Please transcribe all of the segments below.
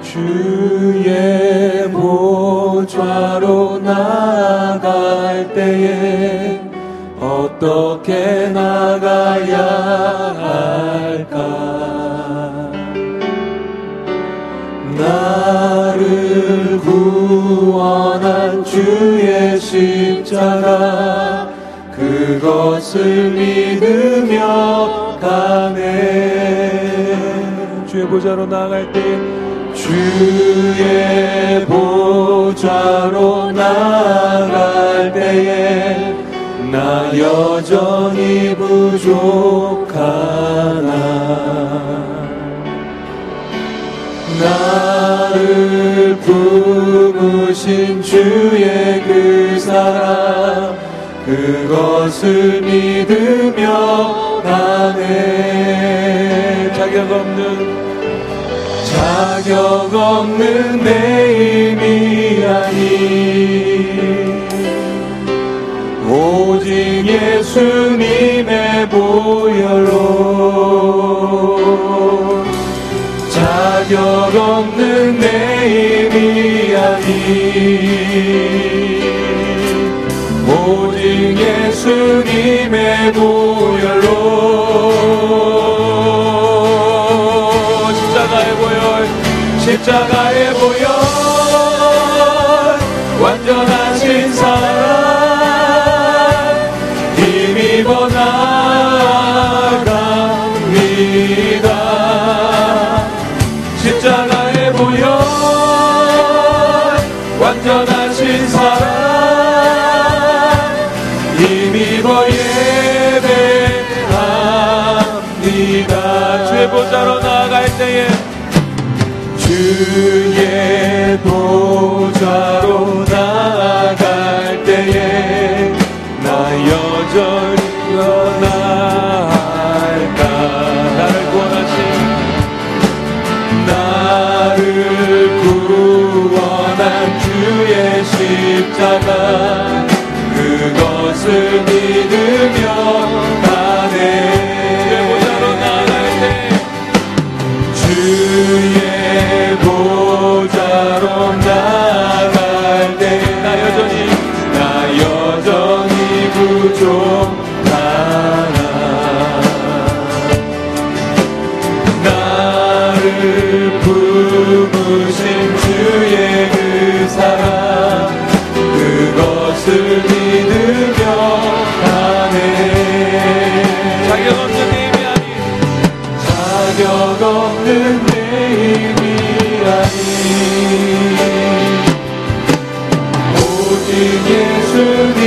주의 보좌로 나갈 때에 어떻게 나가야 할까? 나를 구원한 주의 십자가 그것을 믿으며 가네. 주의 보좌로 나아갈 때 주의 보좌로 나갈 때에 나 여전히 부족하나. 나를 품으신 주의 그 사랑 그것을 믿으며 가네. 자격 없는 자격 없는 내 힘이 아닌 오직 예수님의 보혈로 자격 없는 내 힘이 아닌 오직 예수님의 보혈로 십자가의 보혈 완전하신 사랑 힘입어 나갑니다. 십자가의 보혈 완전하신 사랑 힘입어 예배합니다. 주의 보좌로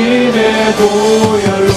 예수님의 보혈로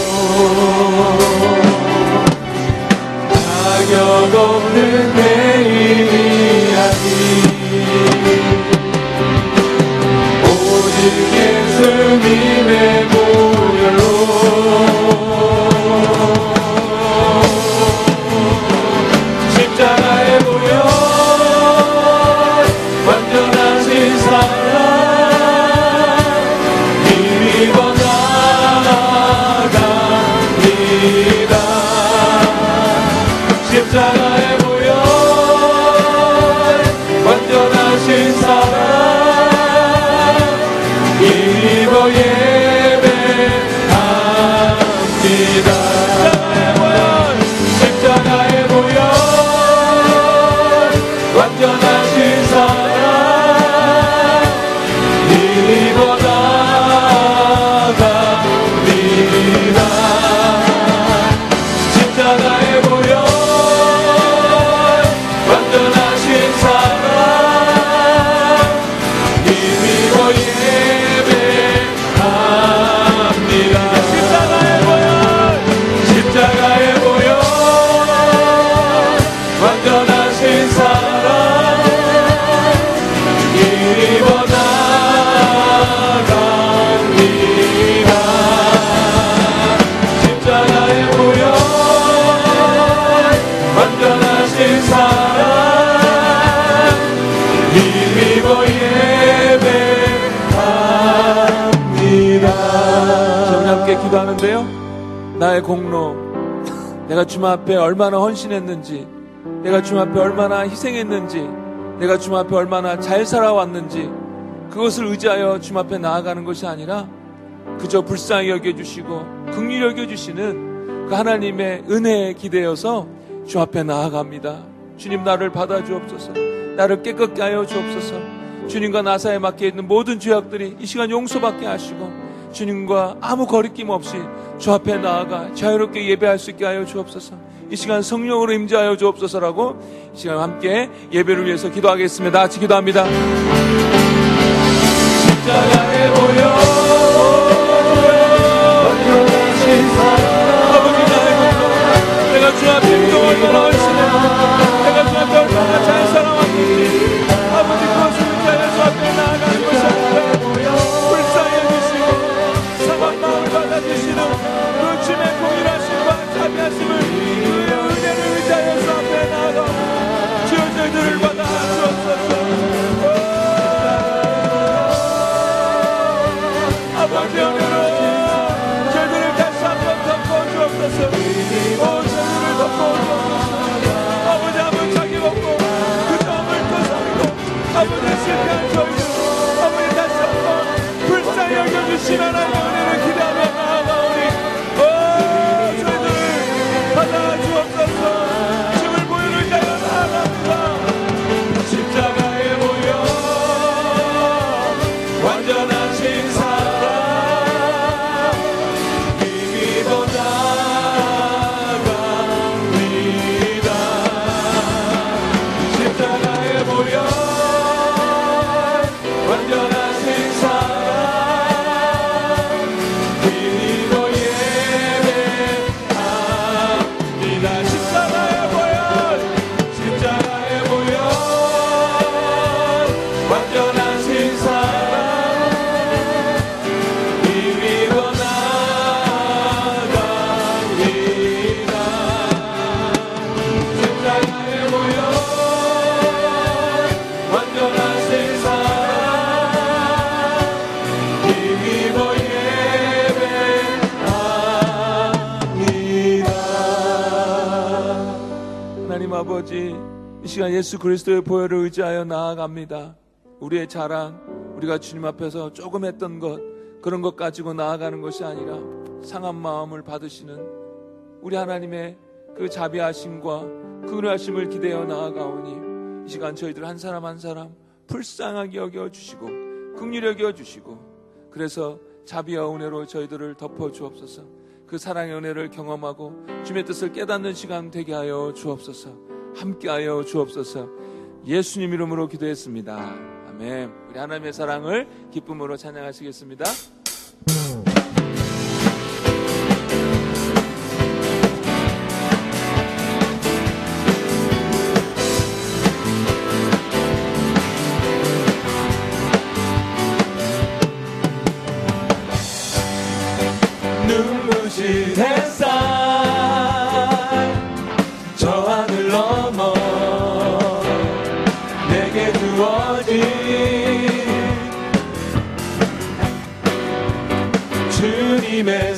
내가 주님 앞에 얼마나 헌신했는지 내가 주님 앞에 얼마나 희생했는지 내가 주님 앞에 얼마나 잘 살아왔는지 그것을 의지하여 주님 앞에 나아가는 것이 아니라 그저 불쌍히 여겨주시고 극률 여겨주시는 그 하나님의 은혜에 기대어서 주 앞에 나아갑니다. 주님 나를 받아주옵소서. 나를 깨끗게 하여 주옵소서. 주님과 나 사이에 막혀 있는 모든 죄악들이 이 시간 용서받게 하시고 주님과 아무 거리낌 없이 주 앞에 나아가 자유롭게 예배할 수 있게 하여 주옵소서. 이 시간 성령으로 임재하여 주옵소서라고 이 시간 함께 예배를 위해서 기도하겠습니다. 같이 기도합니다. 십자가에 사랑 아버지 나의 내가 주 앞에 얼 실패한 저희들 아버지 다시 한번 불쌍히 여겨주신 하나님 예수 그리스도의 보혈을 의지하여 나아갑니다. 우리의 자랑, 우리가 주님 앞에서 조금 했던 것 그런 것 가지고 나아가는 것이 아니라 상한 마음을 받으시는 우리 하나님의 그 자비하심과 그 은혜하심을 기대어 나아가오니 이 시간 저희들 한 사람 한 사람 불쌍하게 여겨 주시고 긍휼히 여겨 주시고 그래서 자비와 은혜로 저희들을 덮어 주옵소서. 그 사랑의 은혜를 경험하고 주님의 뜻을 깨닫는 시간 되게 하여 주옵소서. 함께하여 주옵소서. 예수님 이름으로 기도했습니다. 아멘. 우리 하나님의 사랑을 기쁨으로 찬양하시겠습니다. 주님의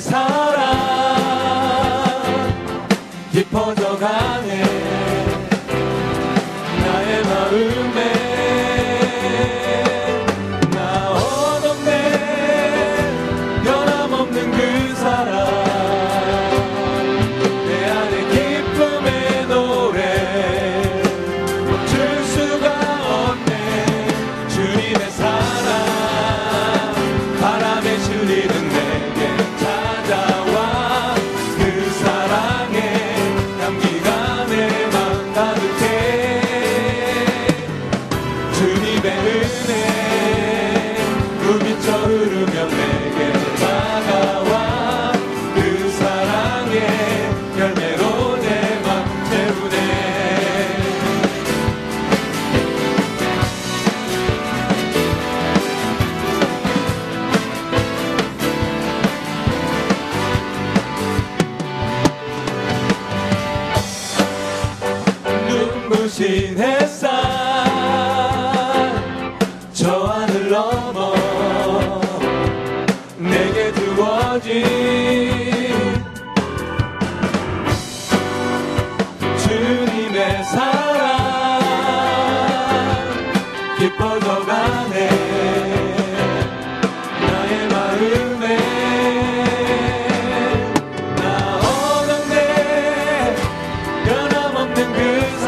the good.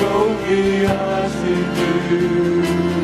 Çok iyi aşıktım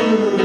예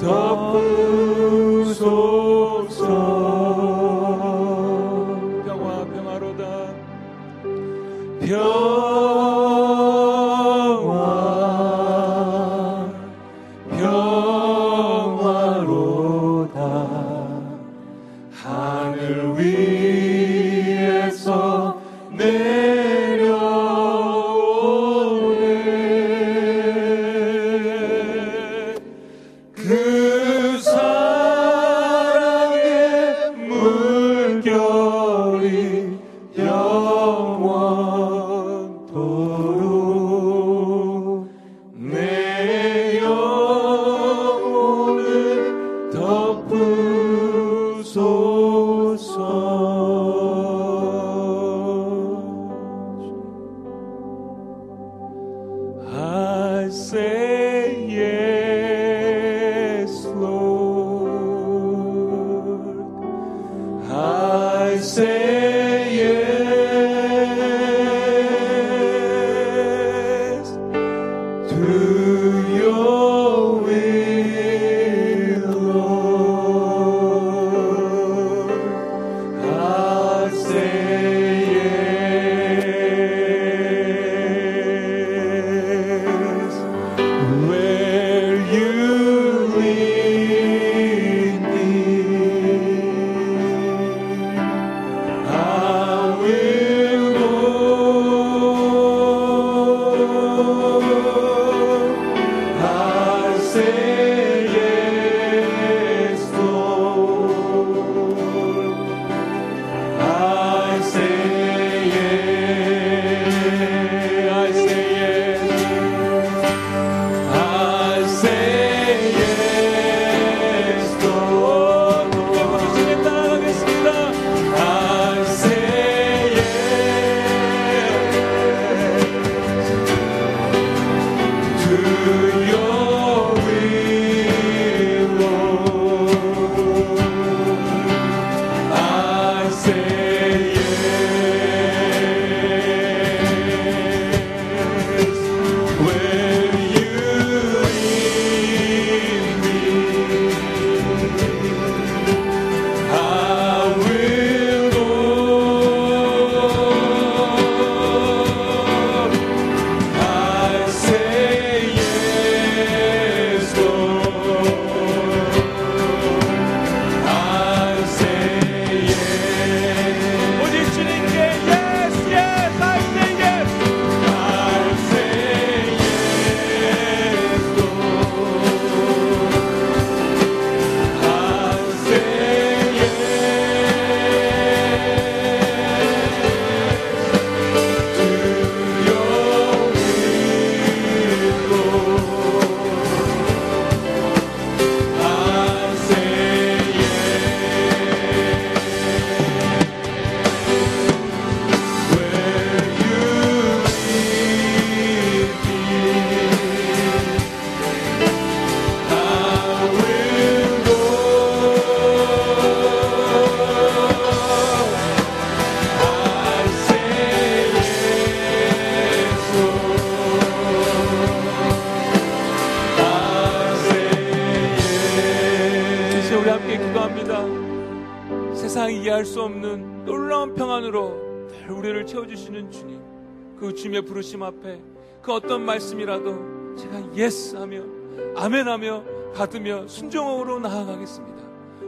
Tapın 채워주시는 주님 그 주님의 부르심 앞에 그 어떤 말씀이라도 제가 yes 하며 아멘 하며 받으며 순종으로 나아가겠습니다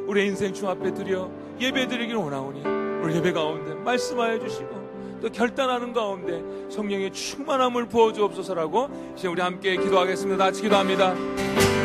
우리 인생 주 앞에 드려 예배 드리길 원하오니 오늘 예배 가운데 말씀하여 주시고 또 결단하는 가운데 성령의 충만함을 부어주옵소서라고 이제 우리 함께 기도하겠습니다. 같이 기도합니다.